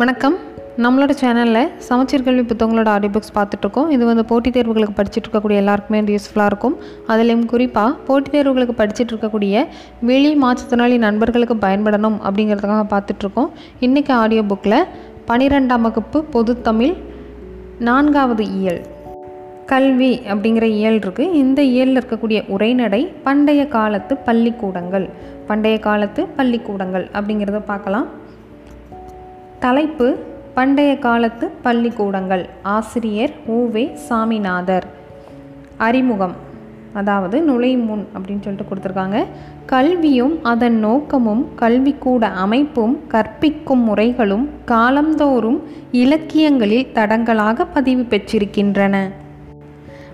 வணக்கம். நம்மளோட சேனலில் சமச்சீர் கல்வி புத்தகங்களோட ஆடியோ புக்ஸ் பார்த்துட்ருக்கோம். இது வந்து போட்டித் தேர்வுகளுக்கு படிச்சுட்டு இருக்கக்கூடிய எல்லாருக்குமே வந்து யூஸ்ஃபுல்லாக இருக்கும். அதுலேயும் குறிப்பாக போட்டித் தேர்வுகளுக்கு படிச்சுட்டு இருக்கக்கூடிய வெளி மாற்றுத்திறனாளி நண்பர்களுக்கு பயன்படணும் அப்படிங்கிறதுக்காக பார்த்துட்ருக்கோம். இன்றைக்கி ஆடியோ புக்கில் பனிரெண்டாம் வகுப்பு பொதுத்தமிழ் நான்காவது இயல். கல்வி அப்படிங்கிற இயல் இருக்குது இந்த இயலில் இருக்கக்கூடிய உரைநடை பண்டைய காலத்து பள்ளிக்கூடங்கள். பண்டைய காலத்து பள்ளிக்கூடங்கள் அப்படிங்கிறத பார்க்கலாம். தலைப்பு பண்டைய காலத்து பள்ளிக்கூடங்கள். ஆசிரியர் ஊவே சாமிநாதர். அறிமுகம். அதாவது நுழைமுன் அப்படின்னு சொல்லிட்டு கொடுத்துருக்காங்க. கல்வியும் அதன் நோக்கமும் கல்விக்கூட அமைப்பும் கற்பிக்கும் முறைகளும் காலந்தோறும் இலக்கியங்களில் தடங்களாக பதிவு பெற்றிருக்கின்றன.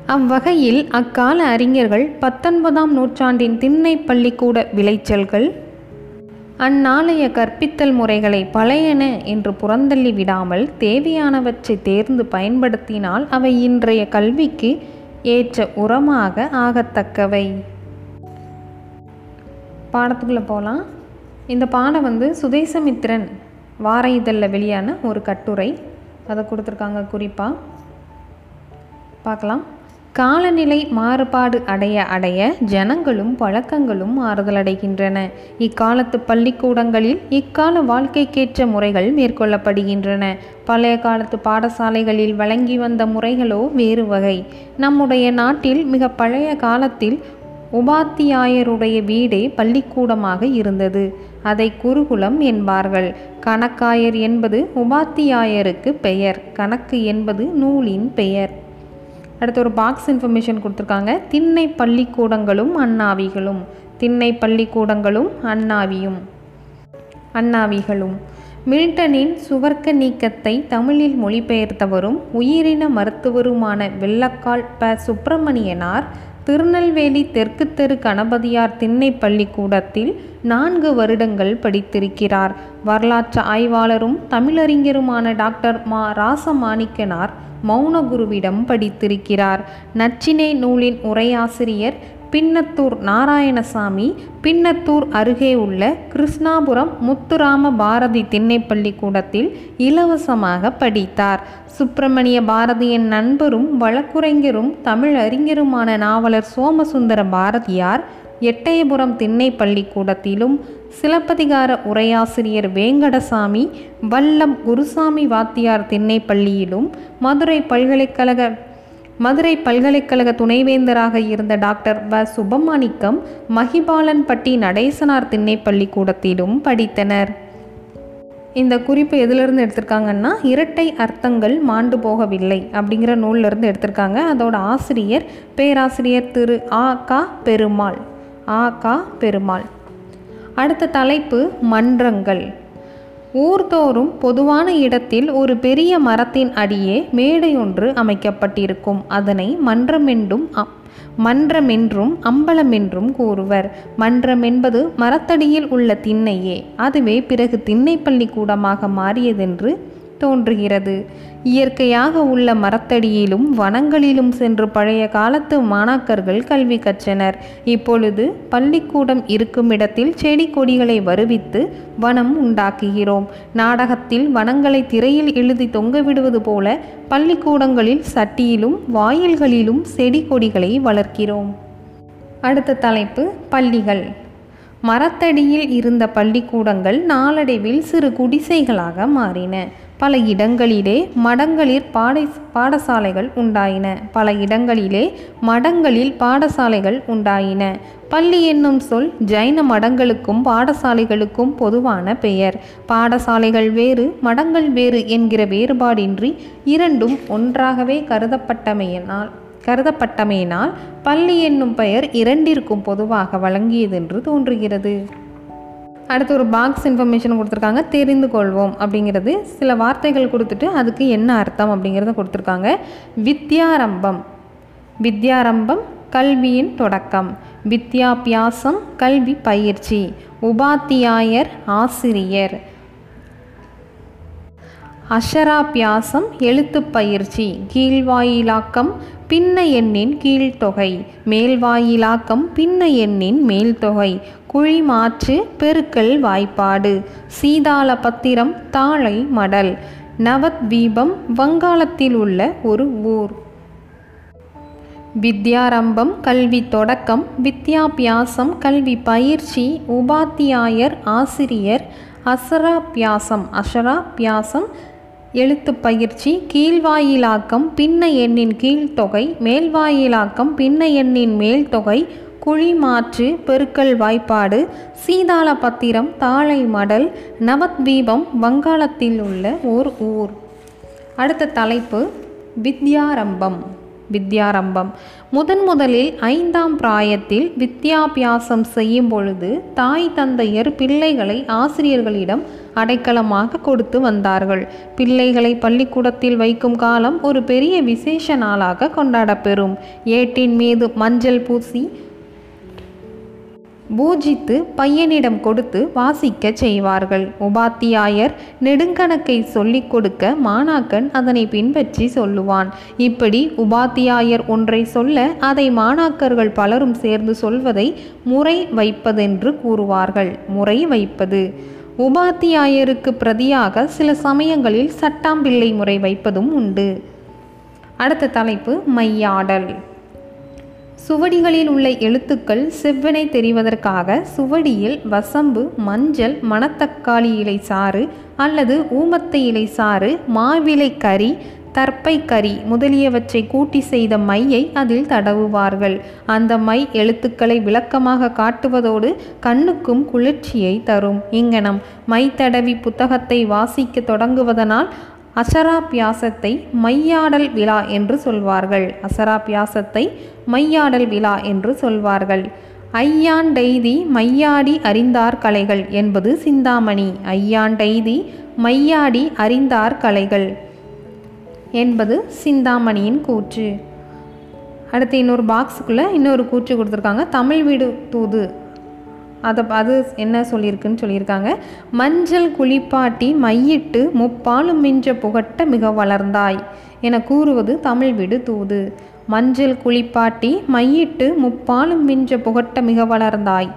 அவ்வகையில் அக்கால அறிஞர்கள் பத்தொன்பதாம் நூற்றாண்டின் திண்ணை பள்ளிக்கூட விளைச்சல்கள் அந்நாளைய கற்பித்தல் முறைகளை பழையன என்று புறந்தள்ளி விடாமல் தேவையானவற்றை தேர்ந்து பயன்படுத்தினால் அவை இன்றைய கல்விக்கு ஏற்ற உரமாக ஆகத்தக்கவை. பாடத்துக்குள்ளே போகலாம் இந்த பாடம் வந்து சுதேசமித்திரன் வார இதழில் வெளியான ஒரு கட்டுரை. அதை கொடுத்துருக்காங்க குறிப்பாக பார்க்கலாம். காலநிலை மாறுபாடு அடைய அடைய ஜனங்களும் பழக்கங்களும் மாறுதலடைகின்றன. இக்காலத்து பள்ளிக்கூடங்களில் இக்கால வாழ்க்கைக்கேற்ற முறைகள் மேற்கொள்ளப்படுகின்றன. பழைய காலத்து பாடசாலைகளில் வழங்கி வந்த முறைகளோ வேறு வகை. நம்முடைய நாட்டில் மிக பழைய காலத்தில் உபாத்தியாயருடைய வீடே பள்ளிக்கூடமாக இருந்தது. அதை குருகுலம் என்பார்கள். கணக்காயர் என்பது உபாத்தியாயருக்கு பெயர். கணக்கு என்பது நூலின் பெயர். அடுத்து ஒரு பாக்ஸ் இன்ஃபர்மேஷன் கொடுத்துருக்காங்க. திண்ணை பள்ளிக்கூடங்களும் அண்ணாவிகளும். திண்ணை பள்ளிக்கூடங்களும் அண்ணாவியும். அண்ணாவிகளும். மில்டனின் சுவர்க்க நீக்கத்தை தமிழில் மொழிபெயர்த்தவரும் உயிரின மருத்துவருமான வெள்ளக்கால் ப. சுப்பிரமணியனார் திருநெல்வேலி தெற்கு தெரு கணபதியார் திண்ணை பள்ளிக்கூடத்தில் நான்கு வருடங்கள் படித்திருக்கிறார். வரலாற்று ஆய்வாளரும் தமிழறிஞருமான டாக்டர் மா. ராசமாணிக்கனார் மௌனகுருவிடம் படித்திருக்கிறார். நச்சினை நூலின் உரையாசிரியர் பின்னத்தூர் நாராயணசாமி. பின்னத்தூர் அருகே உள்ள கிருஷ்ணாபுரம் முத்துராம பாரதி திண்ணைப்பள்ளி கூடத்தில் இலவசமாக படித்தார். சுப்பிரமணிய பாரதியின் நண்பரும் வழக்குரைஞரும் தமிழ் அறிஞருமான நாவலர் சோமசுந்தர பாரதியார் எட்டயபுரம் திண்ணை பள்ளிக்கூடத்திலும் சிலப்பதிகார உரையாசிரியர் வேங்கடசாமி வல்லம் குருசாமி வாத்தியார் திண்ணை பள்ளியிலும் மதுரை பல்கலைக்கழக மதுரை பல்கலைக்கழக துணைவேந்தராக இருந்த டாக்டர் வ. சுபமாணிக்கம் மகிபாலன்பட்டி நடேசனார் திண்ணை பள்ளிக்கூடத்திலும் படித்தனர். இந்த குறிப்பு எதிலிருந்து எடுத்திருக்காங்கன்னா இரட்டை அர்த்தங்கள் மாண்டு போகவில்லை அப்படிங்கிற நூலிலிருந்து எடுத்திருக்காங்க. அதோட ஆசிரியர் பேராசிரியர் திரு ஆ. க. பெருமாள். ஆ கா பெருமாள். அடுத்த தலைப்பு மன்றங்கள். ஊர்தோறும் பொதுவான இடத்தில் ஒரு பெரிய மரத்தின் அடியே மேடை ஒன்று அமைக்கப்பட்டிருக்கும். அதனை மன்றமென்றும் மன்றமென்றும் அம்பலமென்றும் கூறுவர். மன்றம் என்பது மரத்தடியில் உள்ள திண்ணையே. அதுவே பிறகு திண்ணைப்பள்ளி கூடமாக மாறியதென்று தோன்றுகிறது. இயற்கையாக உள்ள மரத்தடியிலும் வனங்களிலும் சென்று பழைய காலத்து மாணாக்கர்கள் கல்வி கற்றனர். இப்பொழுது பள்ளிக்கூடம் இருக்கும் இடத்தில் செடி கொடிகளை வருவித்து வனம் உண்டாக்குகிறோம். நாடகத்தில் வனங்களை திரையில் எழுதி தொங்கவிடுவது போல பள்ளிக்கூடங்களில் சட்டியிலும் வாயில்களிலும் செடி கொடிகளை வளர்க்கிறோம். அடுத்த தலைப்பு பள்ளிகள். மரத்தடியில் இருந்த பள்ளிக்கூடங்கள் நாளடைவில் சிறு குடிசைகளாக மாறின. பல இடங்களிலே மடங்களில் பாடை பாடசாலைகள் உண்டாயின. பல இடங்களிலே மடங்களில் பாடசாலைகள் உண்டாயின. பள்ளி என்னும் சொல் ஜைன மடங்களுக்கும் பாடசாலைகளுக்கும் பொதுவான பெயர். பாடசாலைகள் வேறு மடங்கள் வேறு என்கிற வேறுபாடின்றி இரண்டும் ஒன்றாகவே கருதப்பட்டமையினால் கருதப்பட்டமையினால் பள்ளி என்னும் பெயர் இரண்டிற்கும் பொதுவாக வழங்கியதென்று தோன்றுகிறது. அடுத்து ஒரு பாக்ஸ் இன்ஃபர்மேஷன் கொடுத்துருக்காங்க தெரிந்து கொள்வோம் அப்படிங்கிறது சில வார்த்தைகள் கொடுத்துட்டு அதுக்கு என்ன அர்த்தம் அப்படிங்கிறத கொடுத்துருக்காங்க. வித்யாரம்பம். வித்யாரம்பம் கல்வியின் தொடக்கம். வித்யாபியாசம் கல்வி பயிற்சி. உபாத்தியாயர் ஆசிரியர். அஷராபியாசம் எழுத்து பயிற்சி கீழ்வாயிலாக்கம் பின்ன எண்ணின் கீழ்த்தொகை மேல்வாயிலாக்கம் பின்ன எண்ணின் மேல்தொகை குழிமாற்று பெருக்கல் வாய்ப்பாடு சீதாள பத்திரம் தாழை மடல் நவத்வீபம் வங்காளத்தில் உள்ள ஒரு ஊர். வித்யாரம்பம் கல்வி தொடக்கம் வித்யாபியாசம் கல்வி பயிற்சி உபாத்தியாயர் ஆசிரியர் அசராபியாசம் அஷராபியாசம் எழுத்து பயிற்சி கீழ்வாயிலாக்கம் பின்ன எண்ணின் கீழ்த்தொகை மேல்வாயிலாக்கம் பின்ன எண்ணின் மேல்தொகை குழிமாற்று பெருக்கல் வாய்ப்பாடு சீதாள பத்திரம் தாழை மடல் நவத்வீபம் வங்காளத்தில் உள்ள ஓர் ஊர். அடுத்த தலைப்பு வித்யாரம்பம். வித்யாரம்பம். முதன் முதலில் ஐந்தாம் பிராயத்தில் வித்யாபியாசம் செய்யும் பொழுது தாய் தந்தையர் பிள்ளைகளை ஆசிரியர்களிடம் அடைக்கலமாக கொடுத்து வந்தார்கள். பிள்ளைகளை பள்ளிக்கூடத்தில் வைக்கும் காலம் ஒரு பெரிய விசேஷ நாளாக கொண்டாடப்பெறும். ஏட்டின் மீது மஞ்சள் பூசி பூஜித்து பையனிடம் கொடுத்து வாசிக்கச் செய்வார்கள். உபாத்தியாயர் நெடுங்கணக்கை சொல்லிக் கொடுக்க மாணாக்கன் அதனை பின்பற்றி சொல்லுவான். இப்படி உபாத்தியாயர் ஒன்றை சொல்ல அதை மாணாக்கர்கள் பலரும் சேர்ந்து சொல்வதை முறை வைப்பதென்று கூறுவார்கள். முறை வைப்பது. உபாத்தியாயருக்கு பிரதியாக சில சமயங்களில் சட்டாம்பிள்ளை முறை வைப்பதும் உண்டு. அடுத்த தலைப்பு மையாடல். சுவடிகளில் உள்ள எழுத்துக்கள் செவ்வனை தெரிவதற்காக சுவடியில் வசம்பு மஞ்சள் மணத்தக்காளி இலை சாறு அல்லது ஊமத்தை இலை சாறு மாவிலை கறி தர்ப்பை கறி முதலியவற்றை கூட்டி செய்த மையை அதில் தடவுவார்கள். அந்த மை எழுத்துக்களை விளக்கமாக காட்டுவதோடு கண்ணுக்கும் குளிர்ச்சியை தரும். இங்கனம் மை தடவி புத்தகத்தை வாசிக்க தொடங்குவதனால் அசராபியாசத்தை மையாடல் விழா என்று சொல்வார்கள். அசராபியாசத்தை மையாடல் விழா என்று சொல்வார்கள். ஐயாண்டெய்தி மையாடி அறிந்தார் கலைகள் என்பது சிந்தாமணி. ஐயாண்டெய்தி மையாடி அறிந்தார் கலைகள் என்பது சிந்தாமணியின் கூற்று. அடுத்து இன்னொரு பாக்ஸுக்குள்ளே இன்னொரு கூற்று கொடுத்துருக்காங்க. தமிழ் வீடு தூது. அதை அது என்ன சொல்லியிருக்குன்னு சொல்லியிருக்காங்க. மஞ்சள் குளிப்பாட்டி மையிட்டு முப்பாலும் மிஞ்ச புகட்ட மிக வளர்ந்தாய் என கூறுவது தமிழ் விடு தூது. மஞ்சள் குளிப்பாட்டி மையிட்டு முப்பாலும் மிஞ்ச புகட்ட மிக வளர்ந்தாய்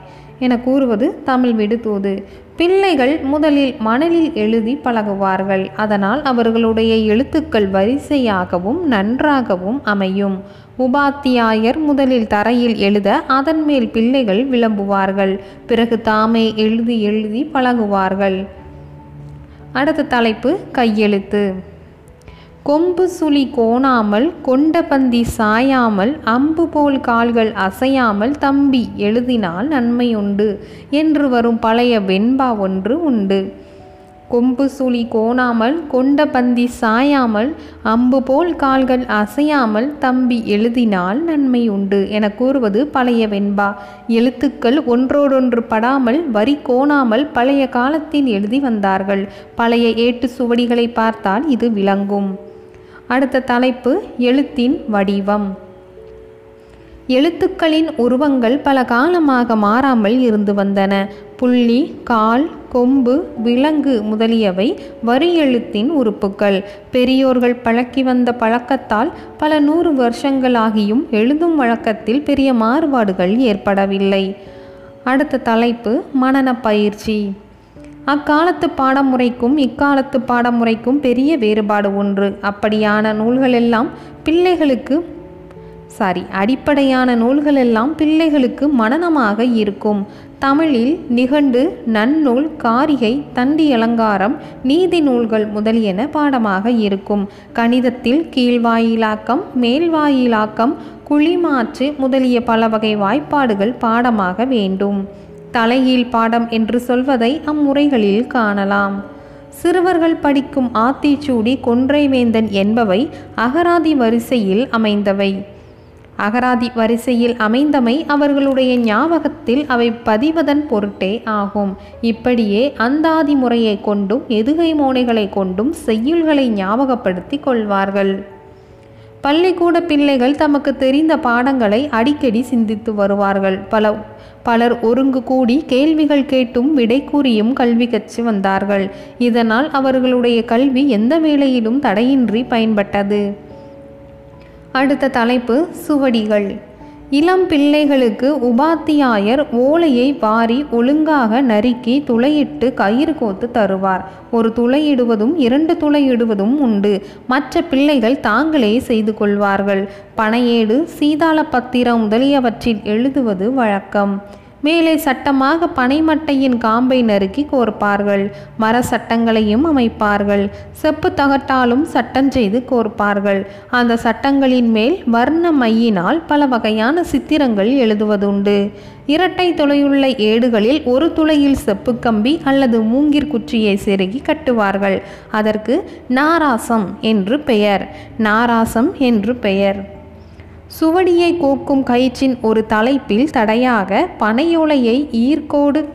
என கூறுவது தமிழ் விடு தூது. பிள்ளைகள் முதலில் மணலில் எழுதி பழகுவார்கள். அதனால் அவர்களுடைய எழுத்துக்கள் வரிசையாகவும் நன்றாகவும் அமையும். உபாத்தியாயர் முதலில் தரையில் எழுத அதன் மேல் பிள்ளைகள் விளம்புவார்கள். பிறகு தாமே எழுதி எழுதி பழகுவார்கள். அடுத்த தலைப்பு கையெழுத்து. கொம்பு சுழி கோணாமல் கொண்டபந்தி சாயாமல் அம்பு போல் கால்கள் அசையாமல் தம்பி எழுதினால் நன்மையுண்டு என்று வரும் பழைய வெண்பா ஒன்று உண்டு. கொம்பு சுழி கோணாமல் கொண்ட பந்தி சாயாமல் அம்பு போல் கால்கள் அசையாமல் தம்பி எழுதினால் நன்மை உண்டு என கூறுவது பழைய வெண்பா. எழுத்துக்கள் ஒன்றோடொன்று படாமல் வரி கோணாமல் பழைய காலத்தில் எழுதி வந்தார்கள். பழைய ஏட்டு சுவடிகளை பார்த்தால் இது விளங்கும். அடுத்த தலைப்பு எழுத்தின் வடிவம். எழுத்துக்களின் உருவங்கள் பல காலமாக மாறாமல் இருந்து வந்தன. புள்ளி கால் கொம்பு விலங்கு முதலியவை வரி எழுத்தின் உறுப்புக்கள் பெரியோர்கள் பழக்கி வந்த பழக்கத்தால் பல நூறு வருஷங்களாகியும் எழுதும் வழக்கத்தில் பெரிய மாறுபாடுகள் ஏற்படவில்லை. அடுத்த தலைப்பு மனன பயிற்சி. அக்காலத்து பாடமுறைக்கும் இக்காலத்து பாடமுறைக்கும் பெரிய வேறுபாடு ஒன்று. அப்படியான நூல்களெல்லாம் பிள்ளைகளுக்கு சாரி அடிப்படையான நூல்களெல்லாம் பிள்ளைகளுக்கு மனனமாக இருக்கும். தமிழில் நிகண்டு நன்னூல் காரிகை தண்டி அலங்காரம் நீதி நூல்கள் முதலியன பாடமாக இருக்கும். கணிதத்தில் கீழ்வாயிலாக்கம் மேல்வாயிலாக்கம் குழிமாற்று முதலிய பல வகை வாய்ப்பாடுகள் பாடமாக வேண்டும். தலையீழ் பாடம் என்று சொல்வதை அம்முறைகளில் காணலாம். சிறுவர்கள் படிக்கும் ஆத்திச்சூடி கொன்றைவேந்தன் என்பவை அகராதி வரிசையில் அமைந்தவை. அகராதி வரிசையில் அமைந்தமை அவர்களுடைய ஞாபகத்தில் அவை பதிவதன் பொருட்டே ஆகும். இப்படியே அந்தாதி முறையை கொண்டும் எதுகை மோனைகளை கொண்டும் செய்யுள்களை ஞாபகப்படுத்தி கொள்வார்கள். பள்ளிக்கூட பிள்ளைகள் தமக்கு தெரிந்த பாடங்களை அடிக்கடி சிந்தித்து வருவார்கள். பல பலர் ஒருங்கு கூடி கேள்விகள் கேட்டும் விடை கூறியும் கல்வி கற்று வந்தார்கள். இதனால் அவர்களுடைய கல்வி எந்த வேளையிலும் தடையின்றி பயன்பட்டது. அடுத்த தலைப்பு சுவடிகள். இளம் பிள்ளைகளுக்கு உபாத்தியாயர் ஓலையை வாரி ஒழுங்காக நறுக்கி துளையிட்டு கயிறு கோத்து தருவார். ஒரு துளையிடுவதும் இரண்டு துளையிடுவதும் உண்டு. மற்ற பிள்ளைகள் தாங்களே செய்து கொள்வார்கள். பனையேடு சீதாள பத்திரம் முதலியவற்றில் எழுதுவது வழக்கம். மேலே சட்டமாக பனைமட்டையின் காம்பை நறுக்கி கோர்ப்பார்கள். மர சட்டங்களையும் அமைப்பார்கள். செப்பு தகட்டாலும் சட்டம் செய்து கோர்ப்பார்கள். அந்த சட்டங்களின் மேல் வர்ண மையினால் பல வகையான சித்திரங்கள் எழுதுவதுண்டு. இரட்டை துளையுள்ள ஏடுகளில் ஒரு துளையில் செப்பு கம்பி அல்லது மூங்கிற் குச்சியை செருகி கட்டுவார்கள். அதற்கு நாராசம் என்று பெயர். நாராசம் என்று பெயர். சுவடியை கோக்கும் கயிற்றின் ஒரு தலைப்பில் தடையாக பனையோலையை ஈர்க்கோடு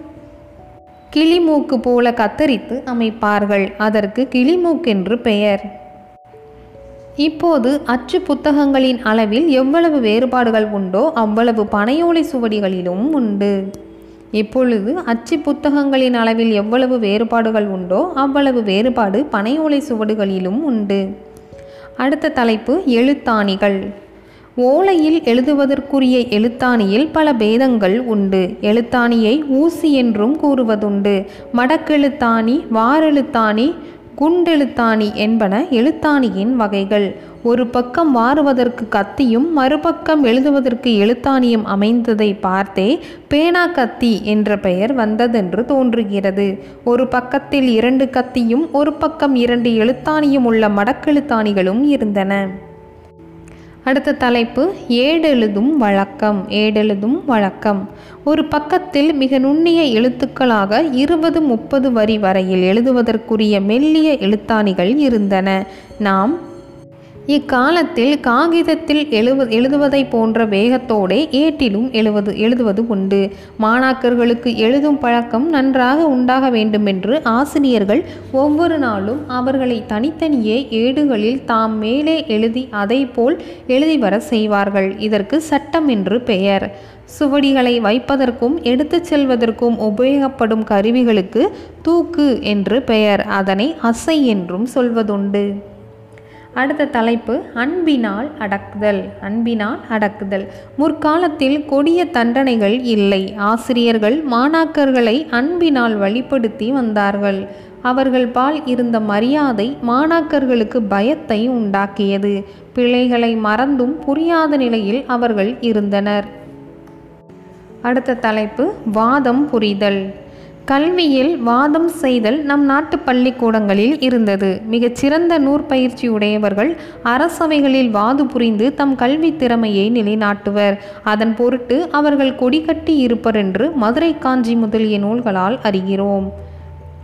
கிளிமூக்கு போல கத்தரித்து அமைப்பார்கள். அதற்கு கிளிமூக்கென்று பெயர். இப்போது அச்சு புத்தகங்களின் அளவில் எவ்வளவு வேறுபாடுகள் உண்டோ அவ்வளவு பனையோலை சுவடிகளிலும் உண்டு. இப்பொழுது அச்சு புத்தகங்களின் அளவில் எவ்வளவு வேறுபாடுகள் உண்டோ அவ்வளவு வேறுபாடு பனையோலை சுவடுகளிலும் உண்டு. அடுத்த தலைப்பு எழுத்தாணிகள். ஓலையில் எழுதுவதற்குரிய எழுத்தாணியில் பல பேதங்கள் உண்டு. எழுத்தாணியை ஊசி என்றும் கூறுவதுண்டு. மடக்கெழுத்தாணி வாரெழுத்தாணி குண்டெழுத்தாணி என்பன எழுத்தாணியின் வகைகள். ஒரு பக்கம் வாருவதற்கு கத்தியும் மறுபக்கம் எழுதுவதற்கு எழுத்தாணியும் அமைந்ததை பார்த்தே பேனா கத்தி என்ற பெயர் வந்ததென்று தோன்றுகிறது. ஒரு பக்கத்தில் இரண்டு கத்தியும் ஒரு பக்கம் இரண்டு எழுத்தாணியும் உள்ள மடக்கெழுத்தாணிகளும் இருந்தன. அடுத்த தலைப்பு ஏடெழுதும் வழக்கம் ஏடெழுதும் வழக்கம். ஒரு பக்கத்தில் மிக நுண்ணிய எழுத்துக்களாக இருபது முப்பது வரி வரையில் எழுதுவதற்குரிய மெல்லிய எழுத்தாணிகள் இருந்தன. நாம் இக்காலத்தில் காகிதத்தில் எழுவ எழுதுவதை போன்ற வேகத்தோடே ஏட்டிலும் எழுவது எழுதுவது உண்டு. மாணாக்கர்களுக்கு எழுதும் பழக்கம் நன்றாக உண்டாக வேண்டுமென்று ஆசிரியர்கள் ஒவ்வொரு நாளும் அவர்களை தனித்தனியே ஏடுகளில் தாம் மேலே எழுதி அதைப்போல் எழுதி வர செய்வார்கள். இதற்கு சட்டம் என்று பெயர். சுவடிகளை வைப்பதற்கும் எடுத்துச் செல்வதற்கும் உபயோகப்படும் கருவிகளுக்கு தூக்கு என்று பெயர். அதனை அசை என்றும் சொல்வதுண்டு. அடுத்த தலைப்பு அன்பினால் அடக்குதல் அன்பினால் அடக்குதல். முற்காலத்தில் கொடிய தண்டனைகள் இல்லை. ஆசிரியர்கள் மாணாக்கர்களை அன்பினால் வழிப்படுத்தி வந்தார்கள். அவர்கள் பால் இருந்த மரியாதை மாணாக்கர்களுக்கு பயத்தை உண்டாக்கியது. பிழைகளை மறந்தும் புரியாத நிலையில் அவர்கள் இருந்தனர். அடுத்த தலைப்பு வாதம் புரிதல். கல்வியில் வாதம் செய்தல் நம் நாட்டு பள்ளிக்கூடங்களில் இருந்தது. மிகச்சிறந்த நூற்பயிற்சியுடையவர்கள் அரசவைகளில் வாது புரிந்து தம் கல்வி திறமையை நிலைநாட்டுவர். அதன் பொருட்டு அவர்கள் கொடிகட்டி இருப்பர் என்று மதுரை காஞ்சி முதலிய நூல்களால் அறிகிறோம்.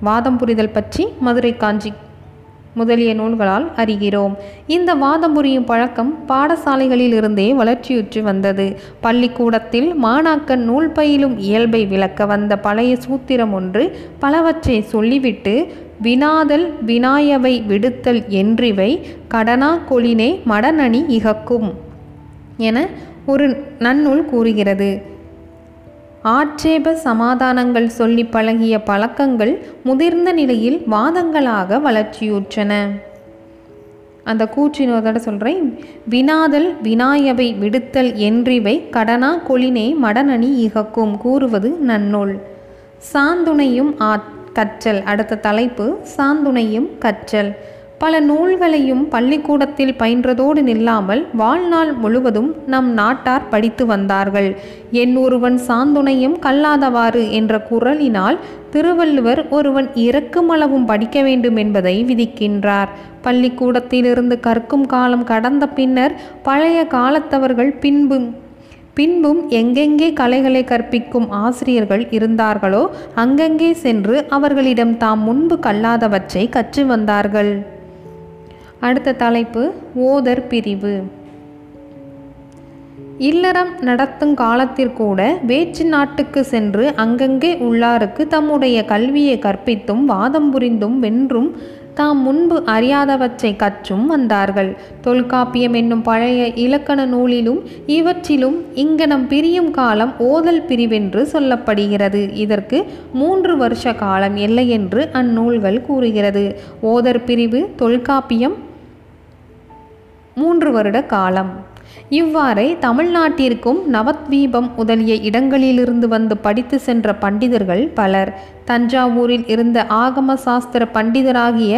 வாதம் புரிதல் பற்றி மதுரை காஞ்சி முதலிய நூல்களால் அறிகிறோம். இந்த வாதம் புரியும் பழக்கம் பாடசாலைகளில் இருந்தே வளர்ச்சியுற்று வந்தது. பள்ளிக்கூடத்தில் மாணாக்கன் நூல் பயிலும் இயல்பை விளக்க வந்த பழைய சூத்திரம் ஒன்று பலவற்றை சொல்லிவிட்டு வினாதல் வினாயவை விடுத்தல் என்றிவை கடனா கொளினே மடனணி இகக்கும் என ஒரு நன்னூல் கூறுகிறது. ஆட்சேப சமாதானங்கள் சொல்லி பழகிய பழக்கங்கள் முதிர்ந்த நிலையில் வாதங்களாக வளர்ச்சியுற்றன. அந்த கூற்றினோதோட சொல்கிறேன் வினாதல் வினாயவை விடுத்தல் என்றிவை கடனா கொளினே மடனணி இகக்கும் கூறுவது நன்னூல். சாந்துணையும் ஆ கற்றல். அடுத்த தலைப்பு சாந்துணையும் கற்றல். பல நூல்களையும் பள்ளிக்கூடத்தில் பயின்றதோடு நில்லாமல் வாழ்நாள் முழுவதும் நம் நாட்டார் படித்து வந்தார்கள். என் ஒருவன் சாந்துணையும் கல்லாதவாறு என்ற குரலினால் திருவள்ளுவர் ஒருவன் இறக்குமளவும் படிக்க வேண்டும் என்பதை விதிக்கின்றார். பள்ளிக்கூடத்திலிருந்து கற்கும் காலம் கடந்த பின்னர் பழைய காலத்தவர்கள் பின்பும் பின்பும் எங்கெங்கே கலைகளை கற்பிக்கும் ஆசிரியர்கள் இருந்தார்களோ அங்கங்கே சென்று அவர்களிடம் தாம் முன்பு கல்லாதவற்றை கற்று வந்தார்கள். அடுத்த தலைப்பு ஓதர் பிரிவு. இல்லறம் நடத்தும் காலத்திற்கூட வேற்று நாட்டுக்கு சென்று அங்கங்கே உள்ளாருக்கு தம்முடைய கல்வியை கற்பித்தும் வாதம் புரிந்தும் வென்றும் தாம் முன்பு அறியாதவற்றை கற்றும் வந்தார்கள். தொல்காப்பியம் என்னும் பழைய இலக்கண நூலிலும் இவற்றிலும் இங்கனம் பிரியும் காலம் ஓதல் பிரிவென்று சொல்லப்படுகிறது. இதற்கு மூன்று வருஷ காலம் இல்லை என்று அந்நூல்கள் கூறுகிறது. ஓதர் பிரிவு தொல்காப்பியம் மூன்று வருட காலம். இவ்வாறே தமிழ்நாட்டிற்கும் நவத்வீபம் முதலிய இடங்களிலிருந்து வந்து படித்து சென்ற பண்டிதர்கள் பலர். தஞ்சாவூரில் இருந்த ஆகம சாஸ்திர பண்டிதராகிய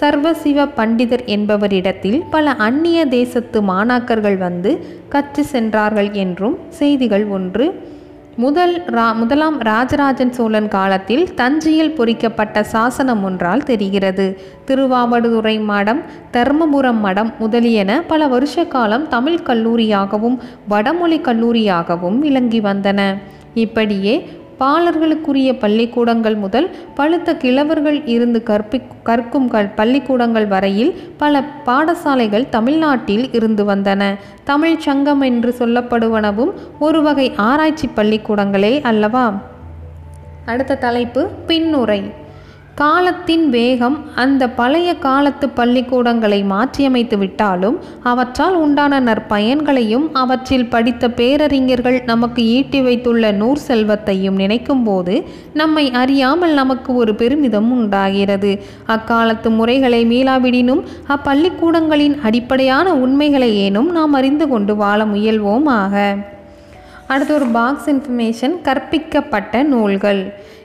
சர்வசிவ பண்டிதர் என்பவரிடத்தில் பல அந்நிய தேசத்து மாணாக்கர்கள் வந்து கற்று சென்றார்கள் என்றும் செய்திகள் ஒன்று. முதல் ரா முதலாம் ராஜராஜன் சோழன் காலத்தில் தஞ்சையில் பொறிக்கப்பட்ட சாசனம் ஒன்றால் தெரிகிறது. திருவாவடுதுறை மடம் தர்மபுரம் மடம் முதலியன பல வருஷ காலம் தமிழ் கல்லூரியாகவும் வடமொழி கல்லூரியாகவும் விளங்கி வந்தன. இப்படியே பாலர்களுக்குரிய பள்ளிக்கூடங்கள் முதல் பழுத்த கிழவர்கள் இருந்து கற்பி கற்கும் கல் பள்ளிக்கூடங்கள் வரையில் பல பாடசாலைகள் தமிழ்நாட்டில் இருந்து வந்தன. தமிழ் சங்கம் என்று சொல்லப்படுவனவும் ஒரு வகை ஆராய்ச்சி பள்ளிக்கூடங்களே அல்லவா? அடுத்த தலைப்பு பின்னுரை. காலத்தின் வேகம் அந்த பழைய காலத்து பள்ளிக்கூடங்களை மாற்றியமைத்து விட்டாலும் அவற்றால் உண்டான நற்பயன்களையும் அவற்றில் படித்த பேரறிஞர்கள் நமக்கு ஈட்டி வைத்துள்ள நூர் செல்வத்தையும் நினைக்கும்போது நம்மை அறியாமல் நமக்கு ஒரு பெருமிதம் உண்டாகிறது. அக்காலத்து முறைகளை மீளாவிடினும் அப்பள்ளிக்கூடங்களின் அடிப்படையான உண்மைகளை ஏனும் நாம் அறிந்து கொண்டு வாழ முயல்வோமாக. அடுத்த அடுத்து ஒரு பாக்ஸ் இன்ஃபர்மேஷன் கற்பிக்கப்பட்ட நூல்கள்.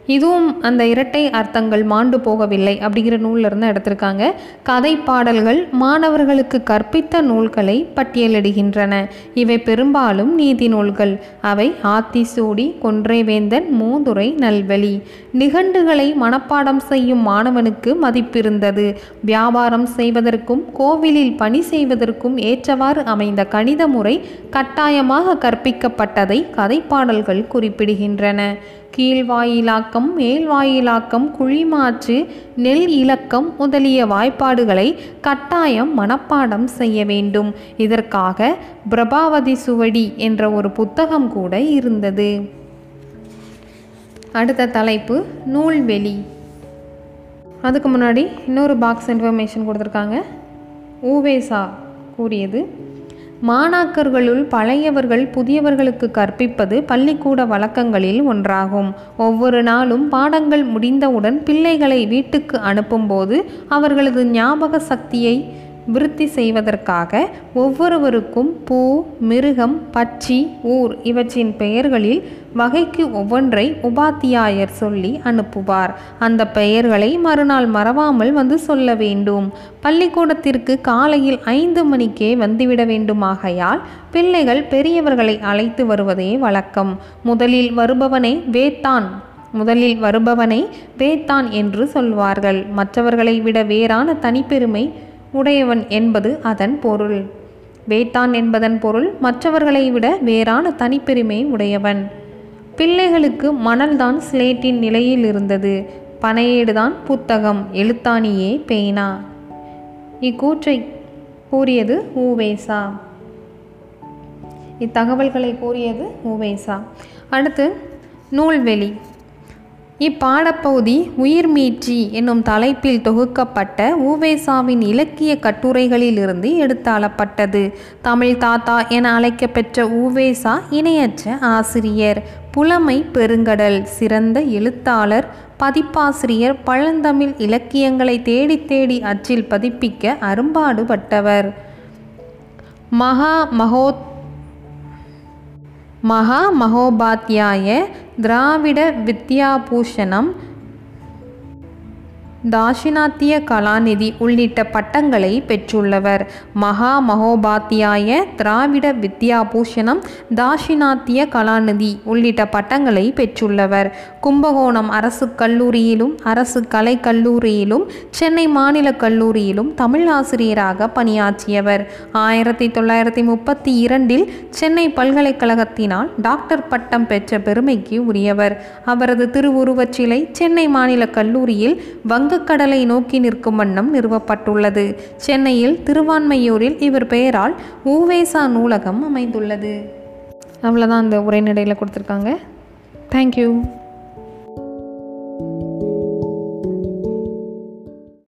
இதுவும் அந்த இரட்டை அர்த்தங்கள் மாண்டு போகவில்லை அப்படிங்கிற நூலிருந்து இருந்து எடுத்திருக்காங்க. கதை பாடல்கள் மாணவர்களுக்கு கற்பித்த நூல்களை பட்டியலிடுகின்றன. இவை பெரும்பாலும் நீதி நூல்கள். அவை ஆத்திசூடி கொன்றைவேந்தன் மூதுரை நல்வழி. நிகண்டுகளை மனப்பாடம் செய்யும் மாணவனுக்கு மதிப்பிருந்தது. வியாபாரம் செய்வதற்கும் கோவிலில் பணி செய்வதற்கும் ஏற்றவாறு அமைந்த கணித முறை கட்டாயமாக கற்பிக்கப்பட்டதை கதைப்பாடல்கள் குறிப்பிடுகின்றன. கீழ்வாயிலாக்கம் மேல்வாயிலாக்கம் குழிமாற்று நெல் இலக்கம் முதலிய வாய்ப்பாடுகளை கட்டாயம் மனப்பாடம் செய்ய வேண்டும். இதற்காக பிரபாவதி சுவடி என்ற ஒரு புத்தகம் கூட இருந்தது. அடுத்த தலைப்பு நூல்வெளி. அதுக்கு முன்னாடி இன்னொரு பாக்ஸ் இன்ஃபர்மேஷன் கொடுத்துருக்காங்க. ஊவேசா கூறியது. மாணாக்கர்களுள் பழையவர்கள் புதியவர்களுக்கு கற்பிப்பது பள்ளிக்கூட வழக்கங்களில் ஒன்றாகும். ஒவ்வொரு நாளும் பாடங்கள் முடிந்தவுடன் பிள்ளைகளை வீட்டுக்கு அனுப்பும்போது அவர்களது ஞாபக சக்தியை விருத்தி செய்வதற்காக ஒவ்வொருவருக்கும் பூ மிருகம் பட்சி ஊர் இவற்றின் பெயர்களில் வகைக்கு ஒவ்வொன்றை உபாத்தியாயர் சொல்லி அனுப்புவார். அந்த பெயர்களை மறுநாள் மறவாமல் வந்து சொல்ல வேண்டும். பள்ளிக்கூடத்திற்கு காலையில் ஐந்து மணிக்கே வந்துவிட வேண்டுமாகையால் பிள்ளைகள் பெரியவர்களை அழைத்து வருவதே வழக்கம். முதலில் வருபவனை வேத்தான் முதலில் வருபவனை வேத்தான் என்று சொல்வார்கள். மற்றவர்களை விட வேறான தனிப்பெருமை உடையவன் என்பது அதன் பொருள். வேட்டான் என்பதன் பொருள் மற்றவர்களை விட வேறான தனிப்பெருமை உடையவன். பிள்ளைகளுக்கு மணல்தான் ஸ்லேட்டின் நிலையில் இருந்தது. பனையேடுதான் புத்தகம். எழுத்தாணியே பேனா. இக்கூற்றை கூறியது ஊவேசா. இத்தகவல்களை கூறியது ஊவேசா. அடுத்து நூல்வெளி. இப்பாடப்பகுதி உயிர்மீட்சி என்னும் தலைப்பில் தொகுக்கப்பட்ட ஊவேசாவின் இலக்கிய கட்டுரைகளிலிருந்து எடுத்தாளப்பட்டது. தமிழ் தாத்தா என அழைக்கப்பெற்ற ஊவேசா இணையற்ற ஆசிரியர் புலமை பெருங்கடல் சிறந்த எழுத்தாளர் பதிப்பாசிரியர் பழந்தமிழ் இலக்கியங்களை தேடி தேடி அச்சில் பதிப்பிக்க அரும்பாடுபட்டவர். மகா மகோத் மகா மகோபாத்தியாய திராவிட வித்யாபூஷணம் தாஷினாத்திய கலாநிதி உள்ளிட்ட பட்டங்களை பெற்றுள்ளவர். மகா மகோபாத்தியாய திராவிட வித்யாபூஷணம் தாஷினாத்திய கலாநிதி உள்ளிட்ட பட்டங்களை பெற்றுள்ளவர். கும்பகோணம் அரசு கல்லூரியிலும் அரசு கலை கல்லூரியிலும் சென்னை மாநில கல்லூரியிலும் தமிழ் ஆசிரியராக பணியாற்றியவர். ஆயிரத்தி தொள்ளாயிரத்தி முப்பத்தி இரண்டில் சென்னை பல்கலைக்கழகத்தினால் டாக்டர் பட்டம் பெற்ற பெருமைக்கு உரியவர். அவரது திருவுருவச் சிலை சென்னை மாநில கல்லூரியில் வங்கக்கடலை நோக்கி நிற்கும் வண்ணம் நிறுவப்பட்டுள்ளது. சென்னையில் திருவான்மையூரில் இவர் பெயரால் ஊவேசா நூலகம் அமைந்துள்ளது. அவ்வளோதான் அந்த உரைநடையில் கொடுத்துருக்காங்க. தேங்க்யூ